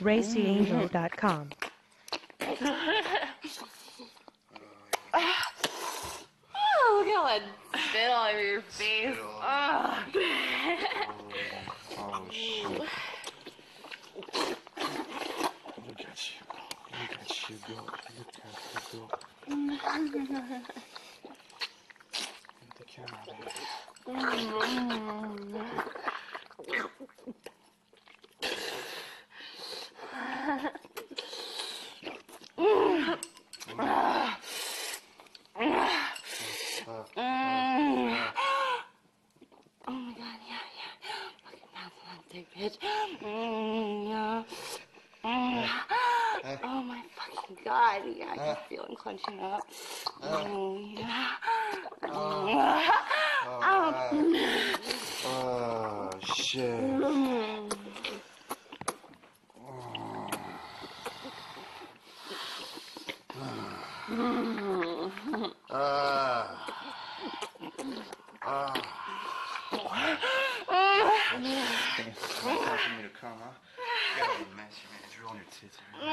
RayCAngel.com. Oh, look at that spit all over your face. Ugh. Oh shit. Look at you. Look at you go. Look at you go. Get the camera oh there. Oh my god, yeah, yeah. Fucking mouth on dick, bitch. Mm, yeah. Mm. Oh my fucking god, yeah, I can feel him clenching up. Mm, yeah. Mm. Oh shit. Mm. Ah. Ah. It's time for me to come, huh? You gotta be messy, man. It's rolling your tits. Mm.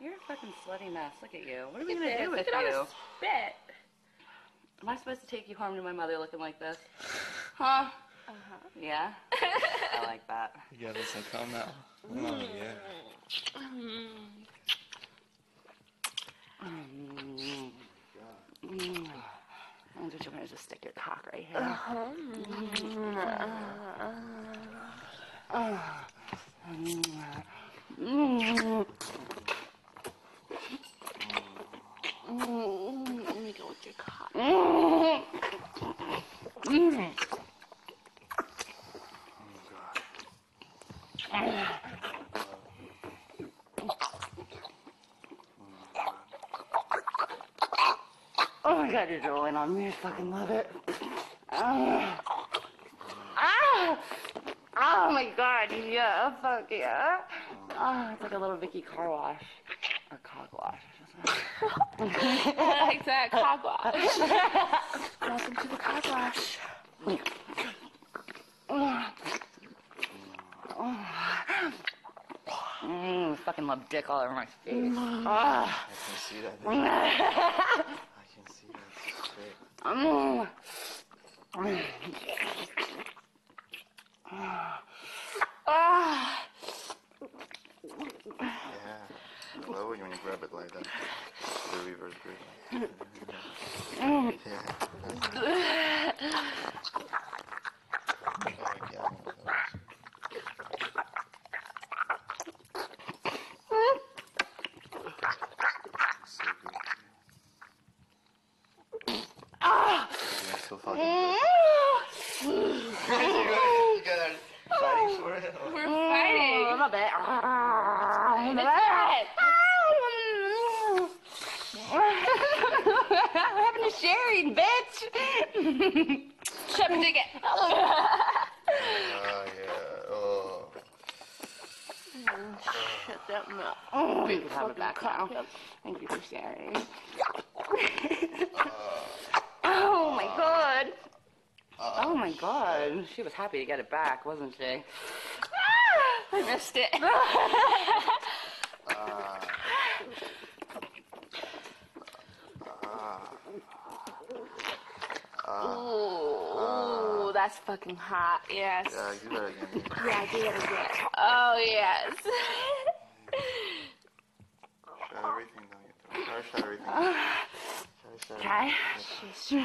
You're a fucking slutty mess. Look at you. What are we Look gonna at do this. with Look at all you? the spit. Am I supposed to take you home to my mother looking like this? Huh? Uh-huh. Yeah. I like that. You gotta let some come out. Oh, yeah. Mm. Mm. That's what you're gonna just stick your cock right here. Mm. Mm. Let me go with your cock. Mm. Oh my god, you're drooling on me. I fucking love it. Ah. Ah. Oh my god, yeah, fuck yeah. Oh, it's like a little Vicky car wash. Or cock wash. I like that cock wash. Welcome to the cock wash. Mm, fucking love dick all over my face. Ah. I can see that. I can see that. Mm. Ah. Yeah. I love when you grab it like that. The reverse grip. Yeah. That's Oh, yeah, I know those. So good. Ah. Yeah, so fucking good. you got fighting for it? or- We're fighting. Oh, my bad. Ah, my bad. What happened to sharing, bitch? Chip dig it. Oh, yeah. Oh. oh. Shut that mouth. Oh, you can have it back now. Thank you for sharing. Uh. oh my god. Uh. Oh my god. She was happy to get it back, wasn't she? Ah! I missed it. Ah. Ooh, that's fucking hot. Yes. Yeah, do that again. Yeah, do it again. Oh, yes. Shut everything down your throat. Shut everything down. Try shut Okay.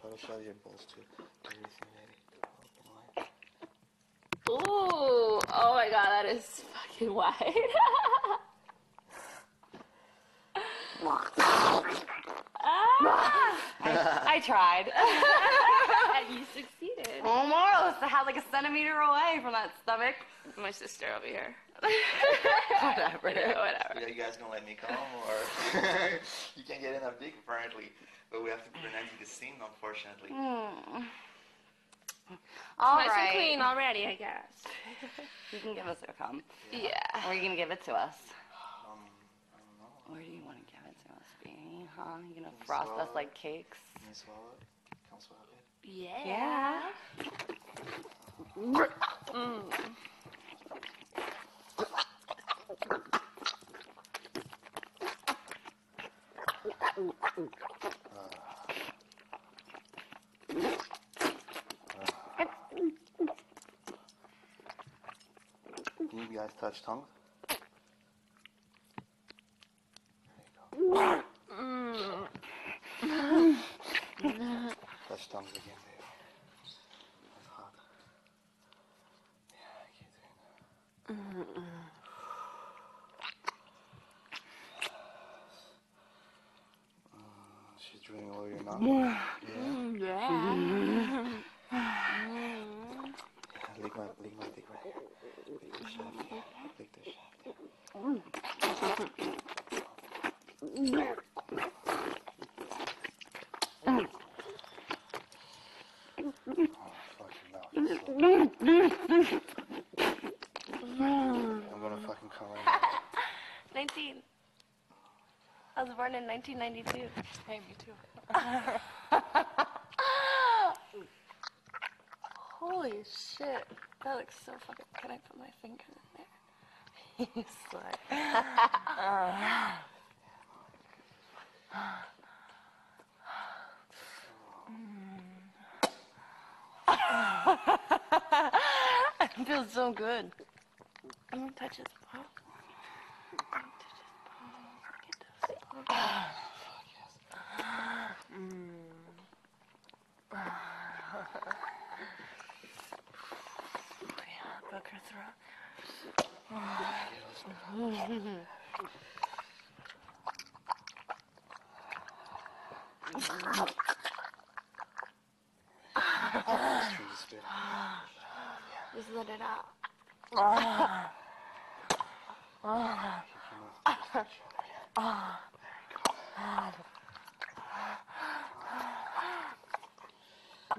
Try to shut your balls too. Everything. Ooh. Oh my god, that is fucking wide. ah, I, I tried. and you succeeded. Almost. I had like a centimeter away from that stomach. My sister over here. Whatever. Whatever. Yeah, you guys gonna let me come or you can't get enough dick apparently. But we have to present you the scene unfortunately. Hmm. All nice right. and clean already, I guess. You can give us a cum. Yeah. Or you can give it to us. Um Where do you want to give it to us, Beanie? Huh? You gonna frost us like cakes? Can you swallow it? Can I swallow it? Yeah. Yeah. Mm. Can you guys touch tongues? There you go. Touch tongues again, baby. That's hot. Yeah, I keep doing that. Mm, She's drooling all over your mouth. Yeah. Yeah. Lick my, lick my dick right here. Lick the shaft here. Lick the shaft here. Oh, fucking mouth. is so- I'm gonna fucking come right now. 19. I was born in 1992. Hey, me too. Holy shit. That looks so fucking. Can I put my finger in there? He's like, it feels so good. I'm gonna touch his paw. Book her throat. Let's try to spit. Just let it out.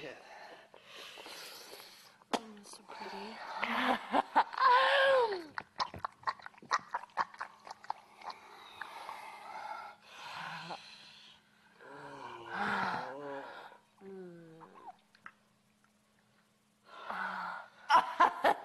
Shit. so pretty.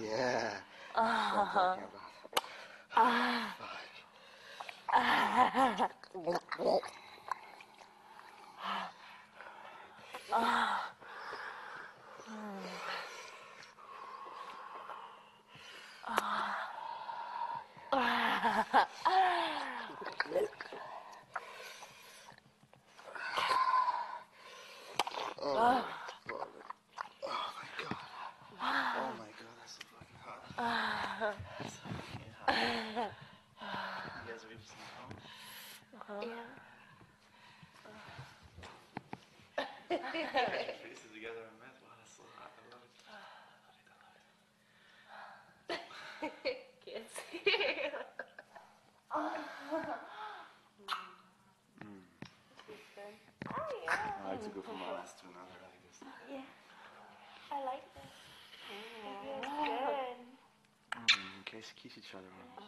Yeah. That's what I'm talking about. Oh, my God. Oh my god. Oh my god, that's so fucking hot. That's so fucking hot. You guys ready for some home? Yeah. Faces together and met. Wow, that's so hot. I love it. Can't see. I like to go from one last to another like this. I like this. It feels good. In kiss each other.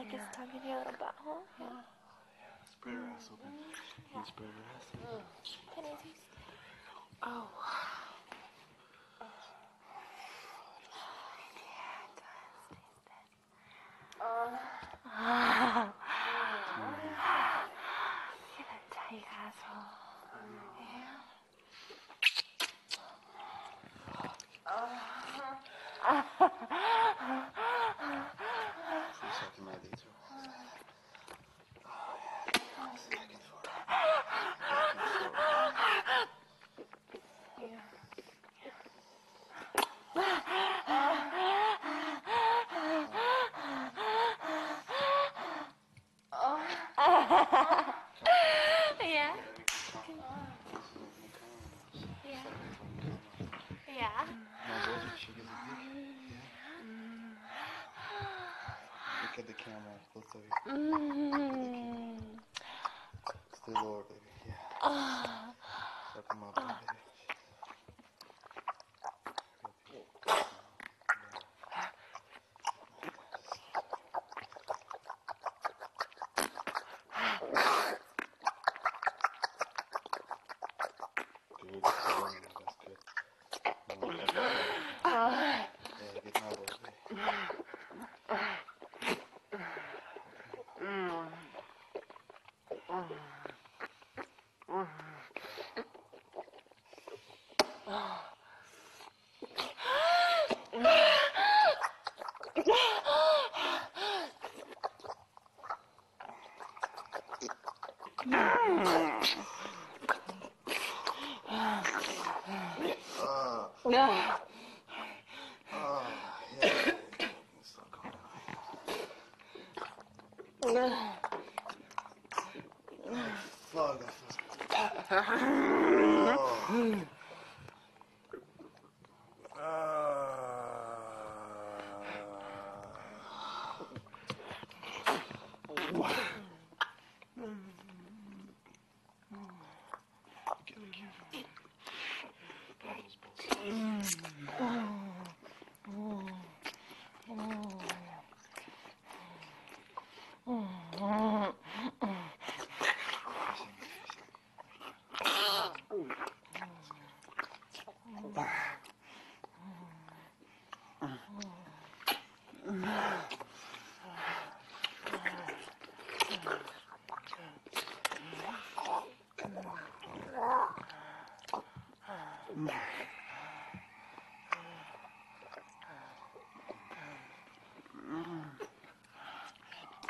like yeah. it's tugging your little butthole? Yeah. yeah. Spread her ass open. Yeah. Spread her ass open. Mm. Can I taste? Oh. Oh.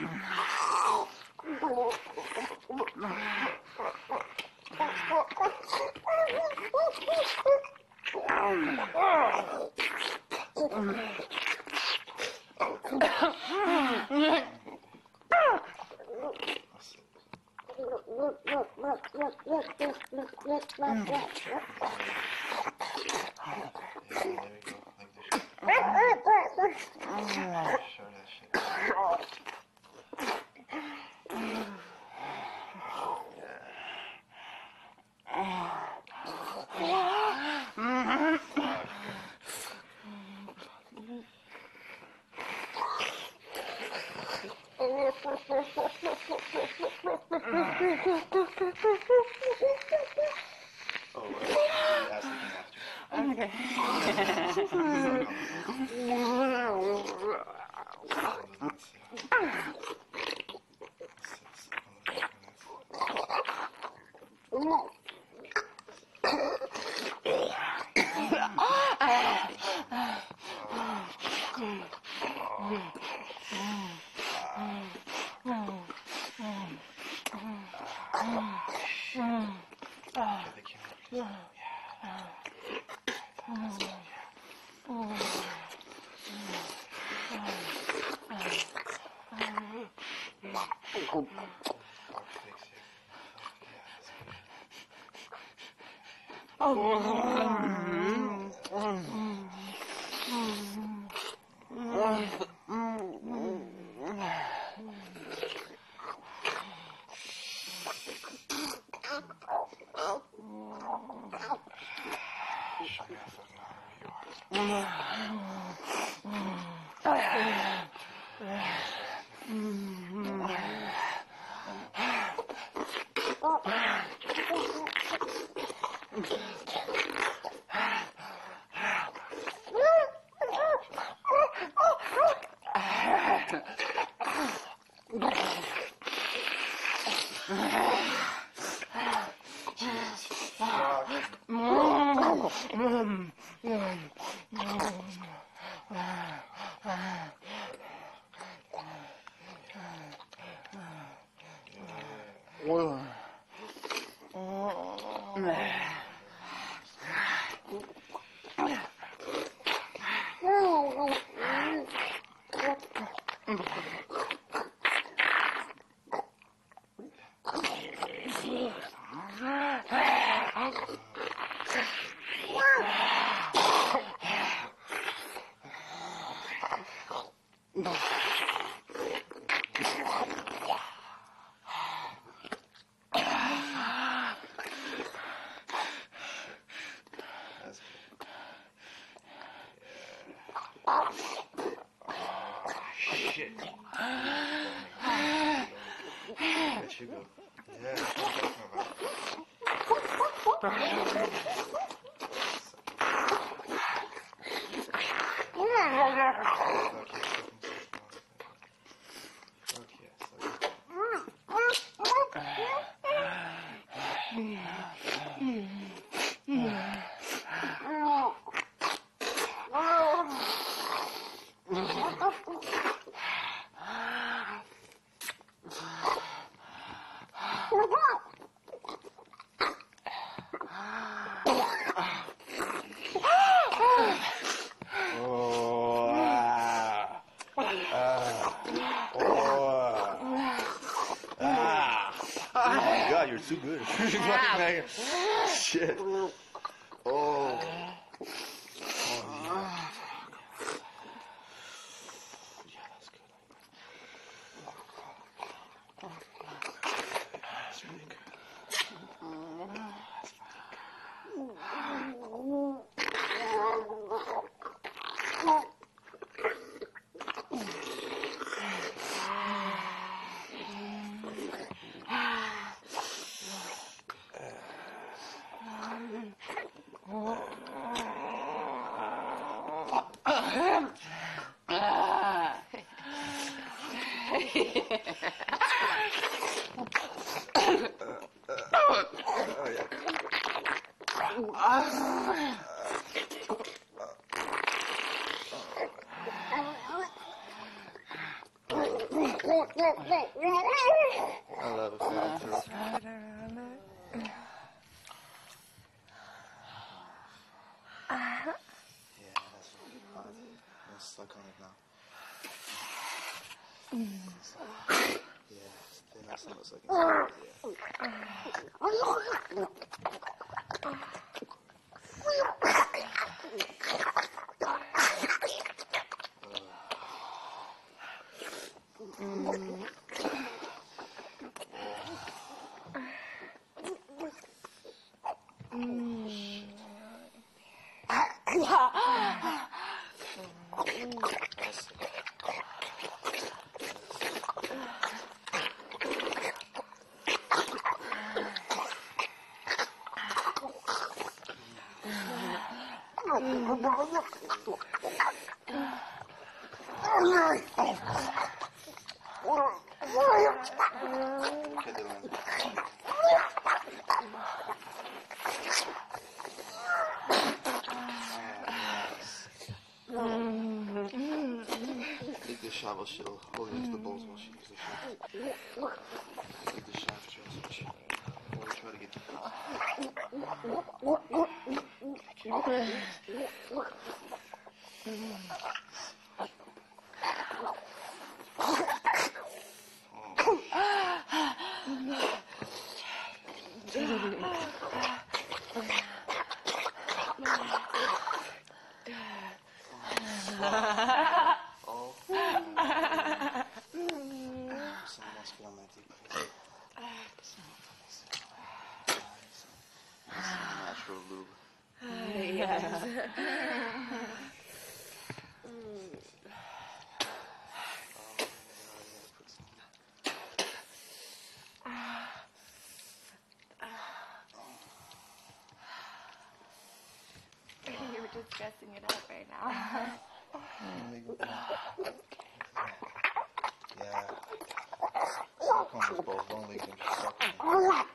Oh, Ha ha ha ha ha! Too good. Shit. Oh. Oh, yeah. Yeah, that's good. That's really good. Oh, yeah. I love it. man, too. Yeah, that's really hot. I'm stuck on it now. Yeah, then that's almost like yeah. That's Okay, the lens. I think the shovel should hold it into the bowls while she uses the shovel. I think the shaft should switch. Or we try to get the Oh. Someone wants to get on my deep. Natural lube. dressing it up right now. yeah. Sometimes both only can just suck.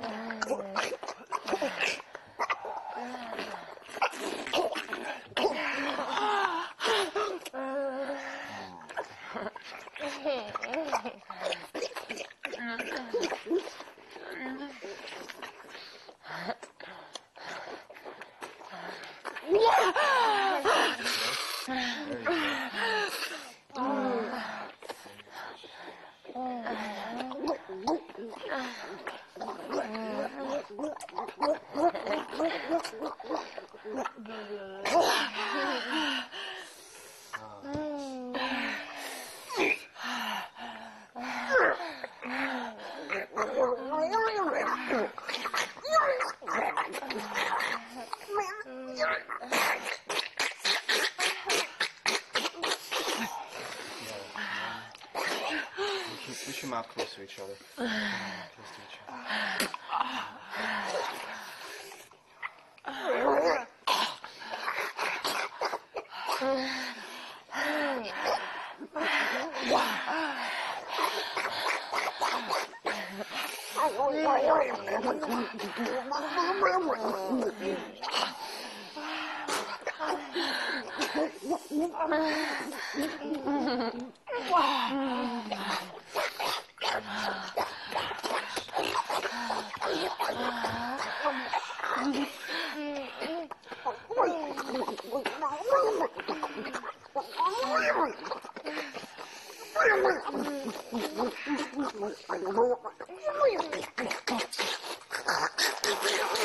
네.@ Be real.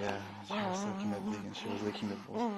Yeah, she was licking the dick and she was licking the balls.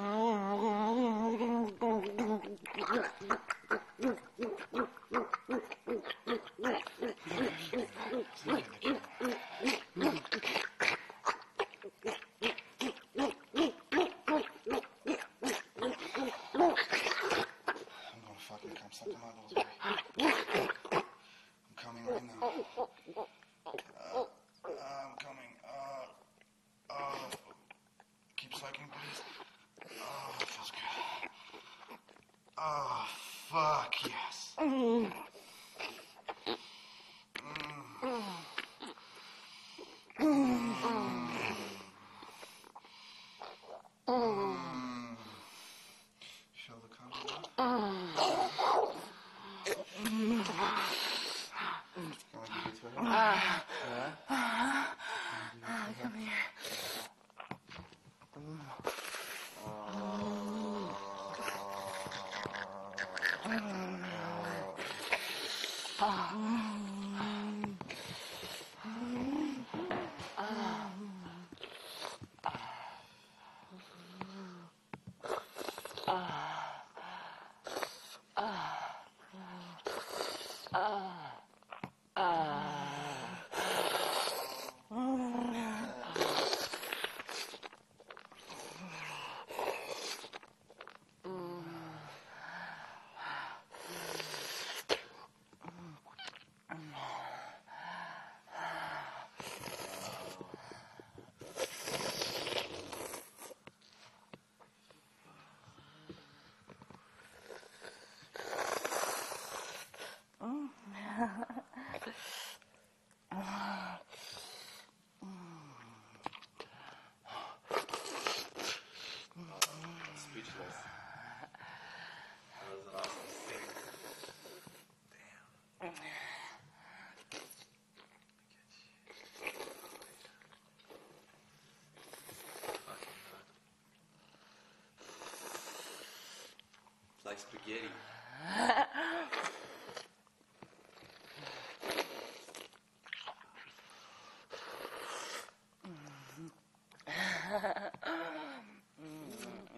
like spaghetti.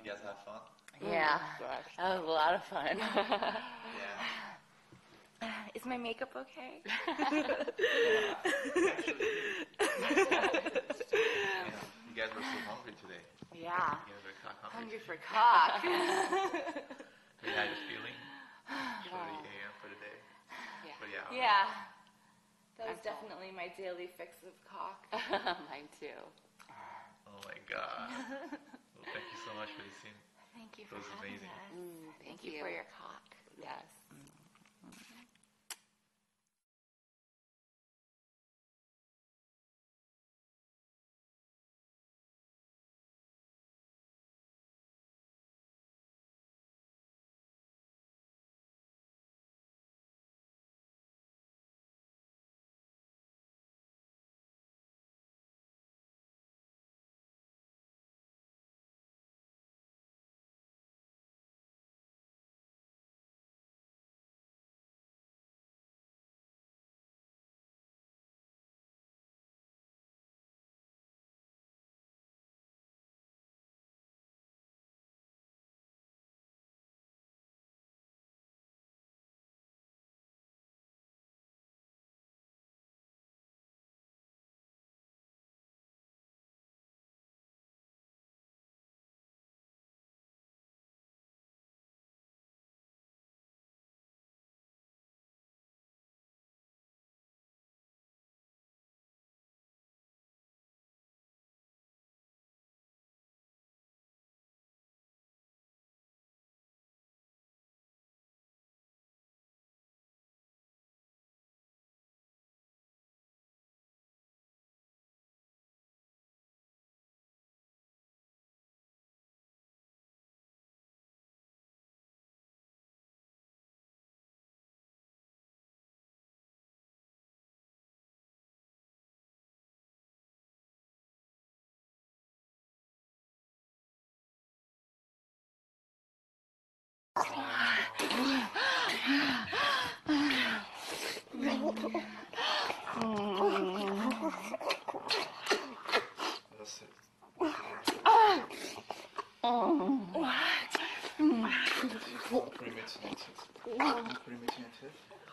you guys have fun? Yeah, oh that was a lot of fun. yeah. Is my makeup okay? yeah.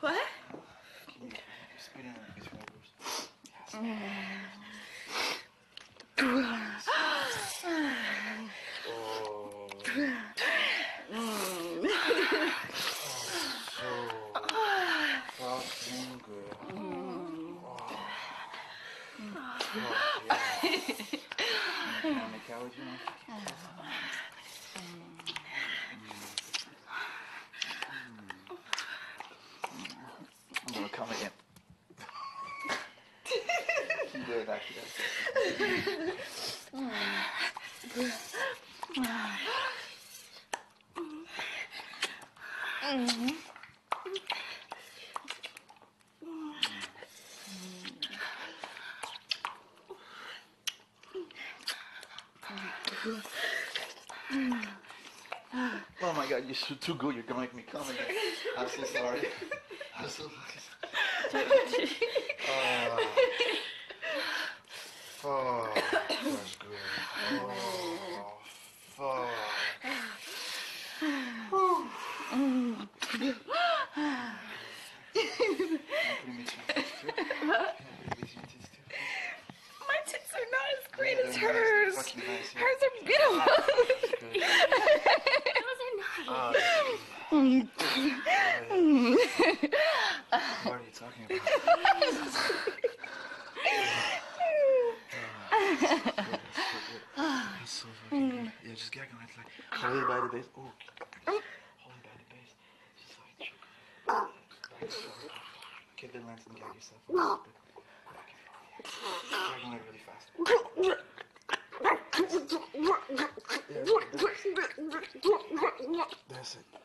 What? Spit in it, it's you're too good. You're gonna make me come again. I'm so sorry. I'm so fucking sorry. oh. oh, that's good. Oh. That's it.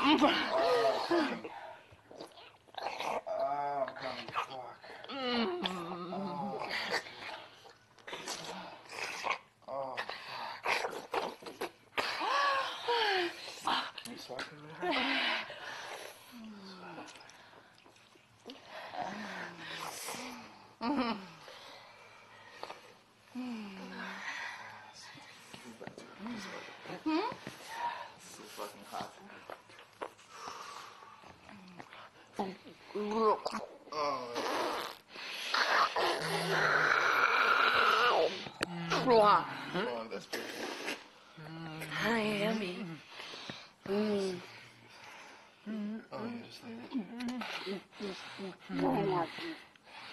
Fuck. Oh. Oh, fuck. Can you suck it over here? It's so fucking hot. Oh, that's good. Miami. Oh, yeah, just like that.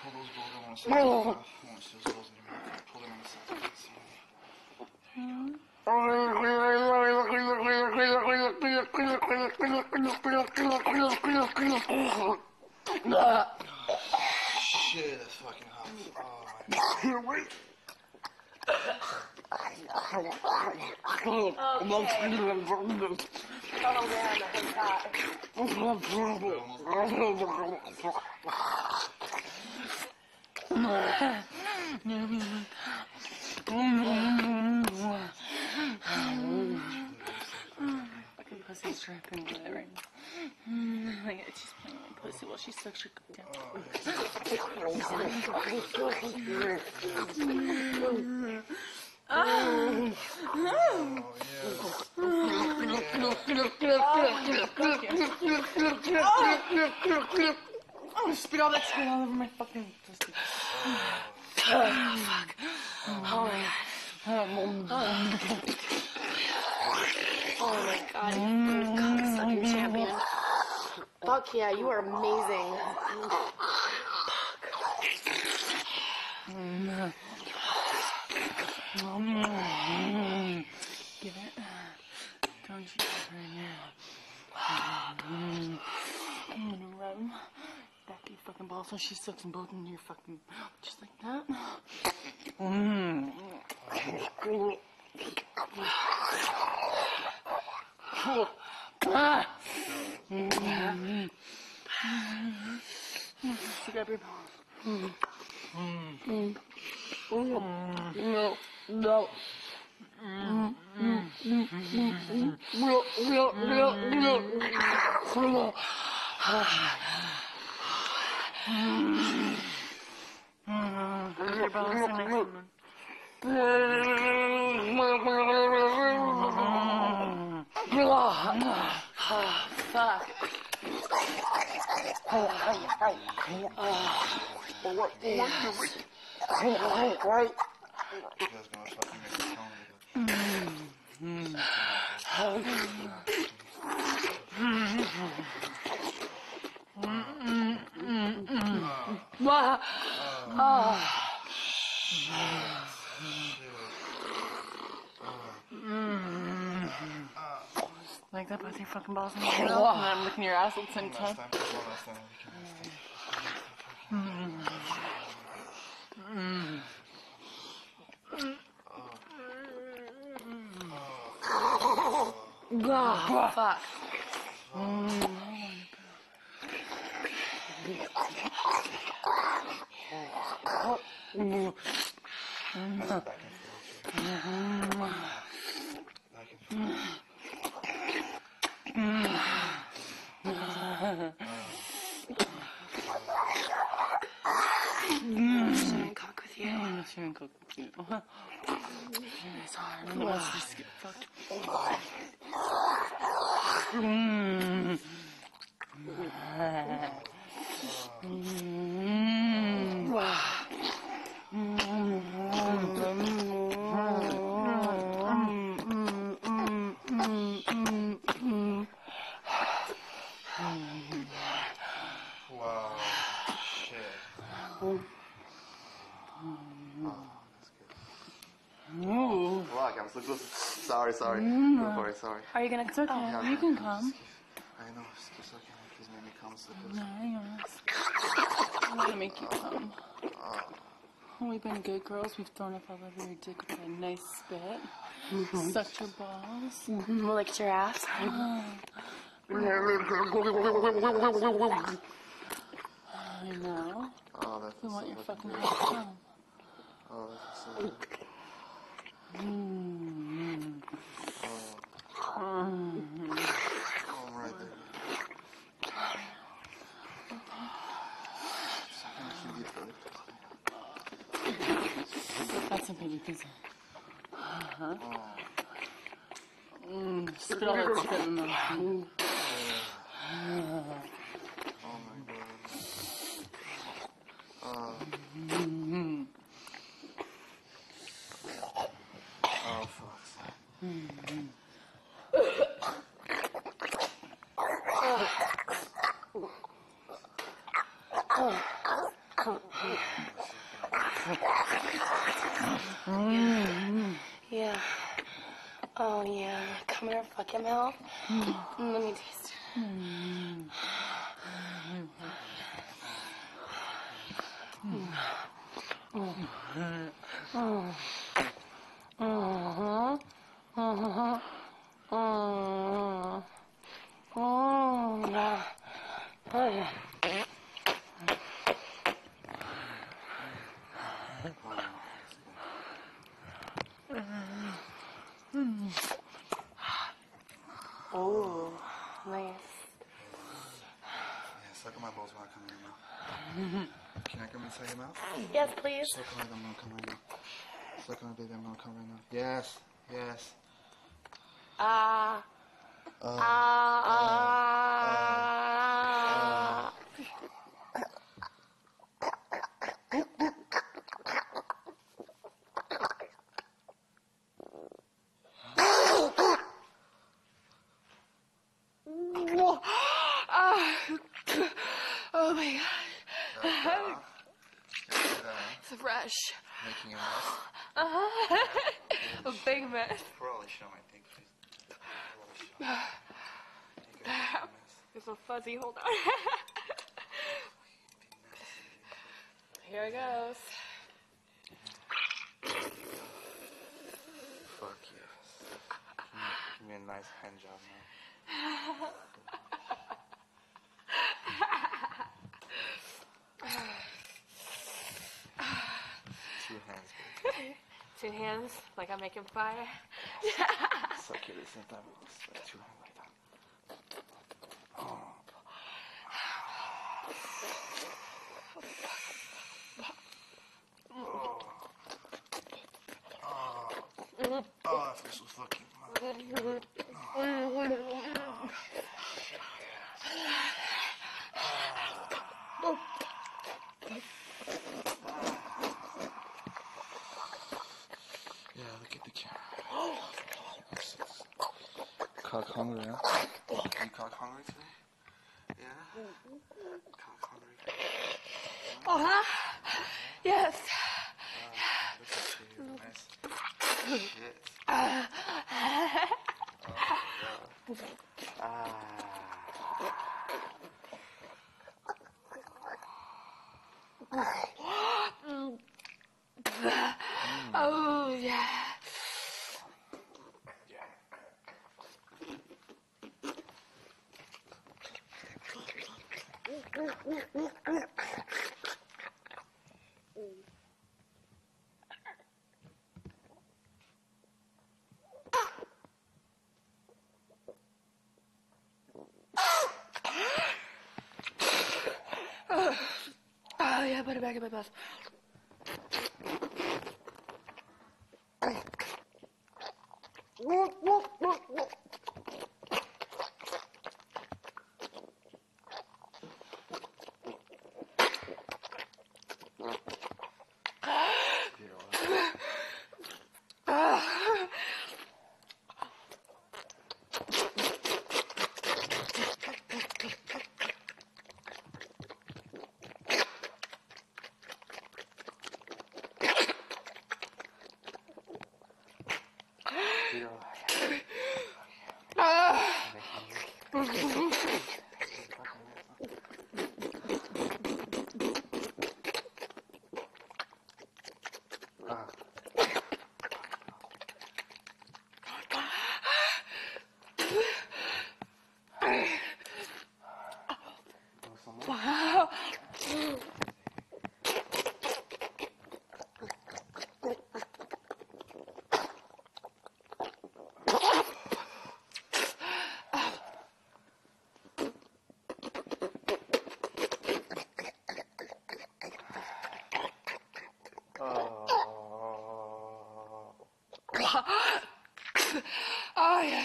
Pull those balls. I want to see. I want to see those balls in your mouth. Pull them on the side. Shit, that's fucking hot. Oh, I can't wait. Oh man, that's hot. Fucking pussy stripping whatever. Mm, like it's just playing my pussy while she sucks your cock down. Oh, spit all that spit all over my fucking pussy. Oh, fuck. Oh my Oh my god, you cocksucking champion. Yeah, you are amazing. Give it. Don't you right now. I'm mm. gonna rub back your fucking balls so she sucks them both into your fucking just like that. Mm. Ah. Mm. Pick up your balls. No, no. Your balls are nice and Fuck. You guys gonna fucking make me tell me that. Like that, put your fucking balls in your mouth, and I'm licking your ass at the same time. Last time, one last time. We can last time. Fuck. Back and forth. Back and forth. Sharing cock with you. I'm not sharing coke with you. It's hard. I'm gonna get fucked. Mm. Mm. cameras. Look, look. Sorry, sorry. Go for it, sorry. Are you gonna? It's okay. You can come. I know. It's just okay. Please make me come. So close. Nice. I'm gonna make you come. We've been good girls. We've thrown up all over your dick with a nice spit. Sucked your balls. Licked your ass. I know. Oh, that's We so want your fucking fucking good. come. Oh, that's so good. Mm. That's a baby pizza. Uh-huh. Mm, spit all that spit in the. Oh my god. Oh. Oh, fuck. Yeah. Oh yeah. Come here, fuck your mouth. Mm, Let me taste it. Mhm. Mhm. Mhm. Mm, yeah. Oh, yeah. Oh, nice. Yeah, suck on my balls while I come in your mouth. Can I come inside your mouth? Yes, please. Suck on it, I'm gonna come right now. Suck on it, baby, I'm gonna come right now. Yes, yes. Ah. Uh, Ah. Ah. Whoa. Ah. Oh my god. It's fresh. making a mess. Uh-huh. A big mess. Probably show my dick, please. Probably a. It's so fuzzy. Hold on. Here it goes. Fuck yes. Give me, give me a nice hand job, man. Two hands, baby. Two hands, like I'm making fire. Suck you at the same time. Just like two hands like that. Oh. Oh. Oh. Oh, that feels so fucking. Yeah, look at the camera. Cock hungry, huh? You cock hungry today? Yeah? Cock hungry? Uh-huh. Yes. Mm-hmm.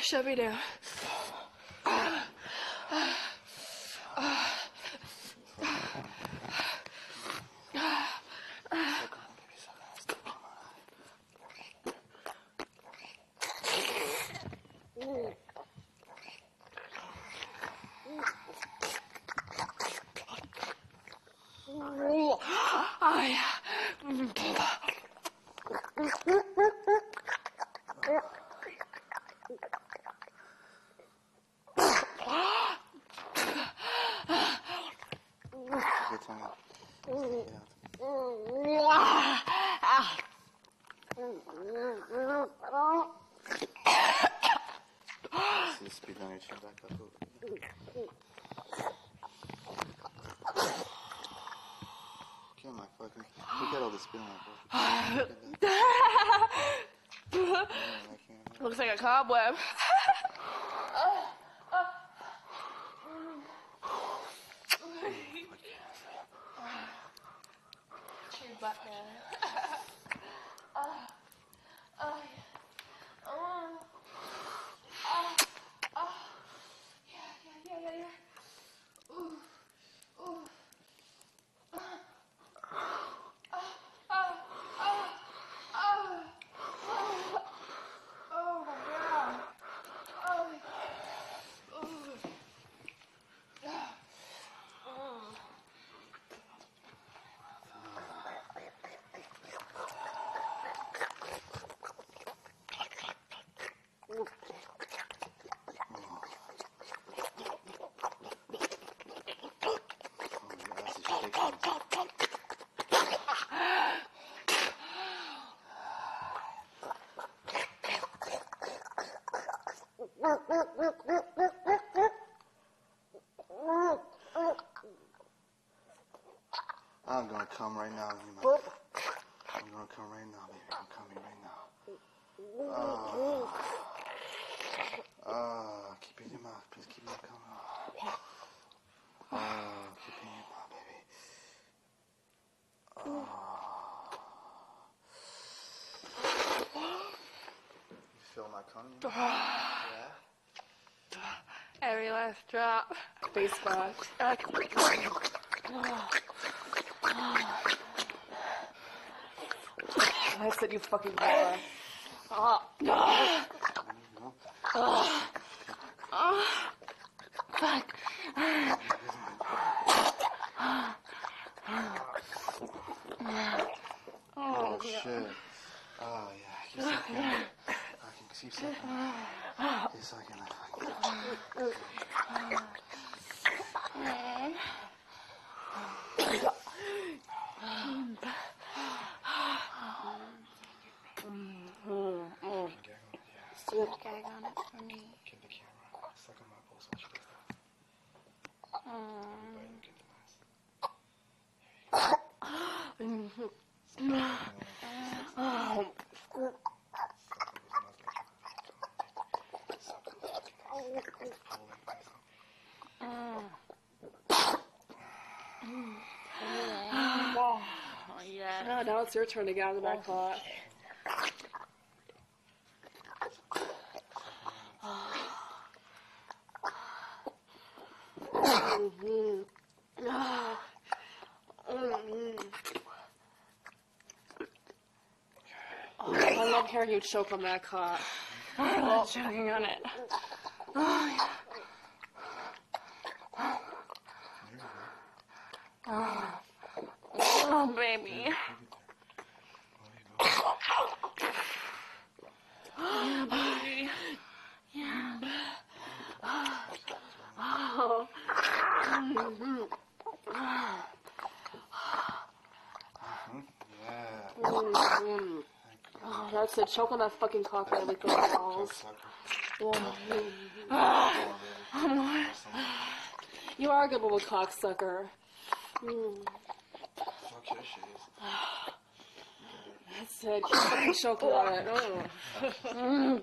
Shut me down. Oh yeah. Good time. Yeah. See the speed on your chin back up a little bit. Okay, my fucking. Look at all the speed on my book. Look at that. Yeah, I can't. Looks like a cobweb. I'm gonna come right now. you know. I'm gonna come right now, baby. I'm coming right now. Ah, ah, keep it in your mouth, please. Keep it coming. Ah, keep it in your mouth, baby. Ah. Coming? Yeah. Every ah. last drop. Face box. I said you fucking whore. Ah. Fuck. Ah. Oh shit. Oh yeah. Keep sucking. I can keep sucking. Keep sucking. I fucking. Do a gag on it for me. Get the camera. Suck on my pulse. Watch this stuff. Bite and get the mask. Oh yeah. Oh, now it's your turn to get out of the back oh, lot. I love hearing you choke on that cock. I'm choking on it. Oh, It. Choke on that fucking cock and lick those balls. You are a good little cocksucker. Mm. Fuck your shit. That's it. Fucking on it. Oh. Mm,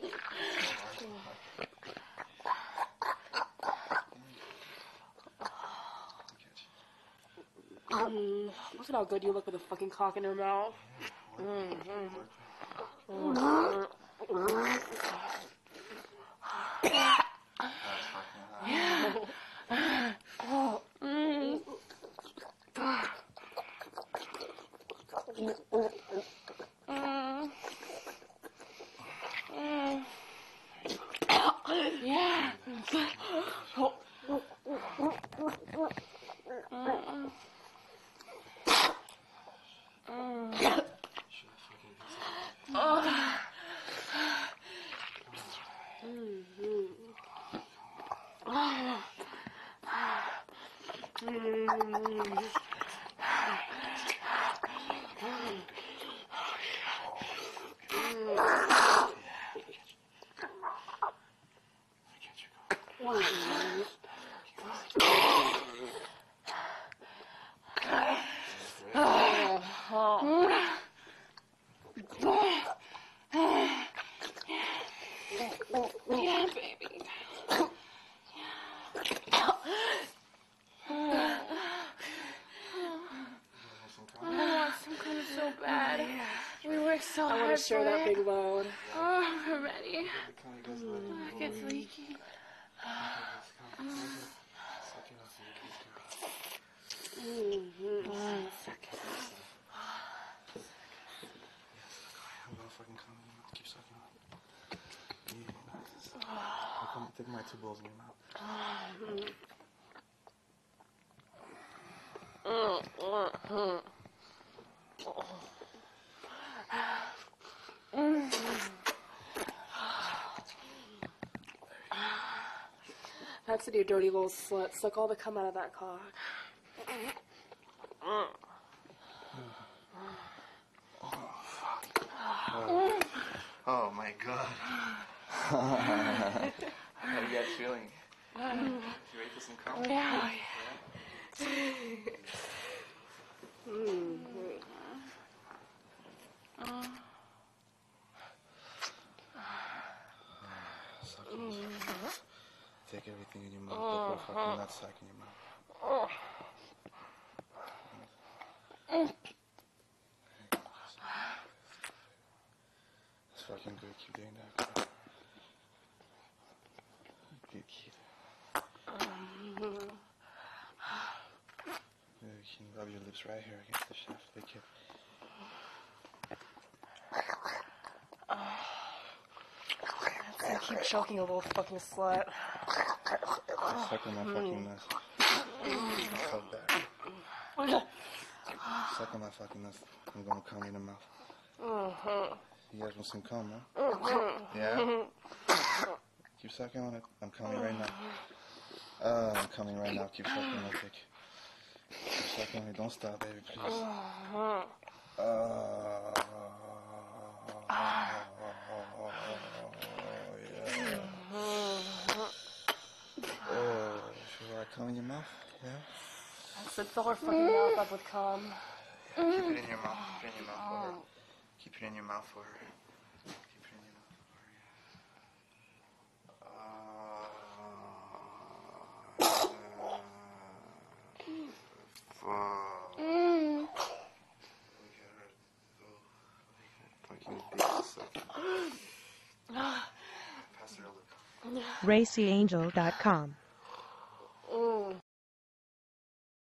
um, Look at how good you look with a fucking cock in your mouth. That's fucking hot. Yeah. Yeah, baby. I want some kind of so bad. We work so I hard want to share for that it. big load. Oh, we're ready. Come on, you guys, let It gets leaky. I'm gonna fucking come in your mouth. Keep sucking on. Yeah, nice. I'll balls in your mouth. That's you dirty little slut. Suck all the cum out of that cock. Oh my god. How you guys feeling? You ready for some cum? Yeah. Suck it. Take everything in your mouth. Put your uh-huh. fucking nutsack in your mouth. It's fucking good. Keep doing that. Good kid. Yeah, you can rub your lips right here against the shaft. Lick it. I keep choking a little fucking slut. Suck on my fucking nuts. Fuck that. Suck on my fucking nuts. I'm gonna cum in the mouth. You guys want some cum, huh? Yeah? Keep sucking on it. I'm coming right now. Uh, I'm coming right now. Keep sucking on it, dick. Keep sucking on it. Don't stop, baby, please. Uh, yeah. Oh, should I cum in your mouth? Yeah? So fill her fucking mouth up with cum. Keep it in your mouth. Keep it in your mouth for her. Keep it in your mouth for her. Keep it in your mouth for her. Uh, fuck. Look at her. Oh, fucking dick sucking. Pass her a look. racyangel.com.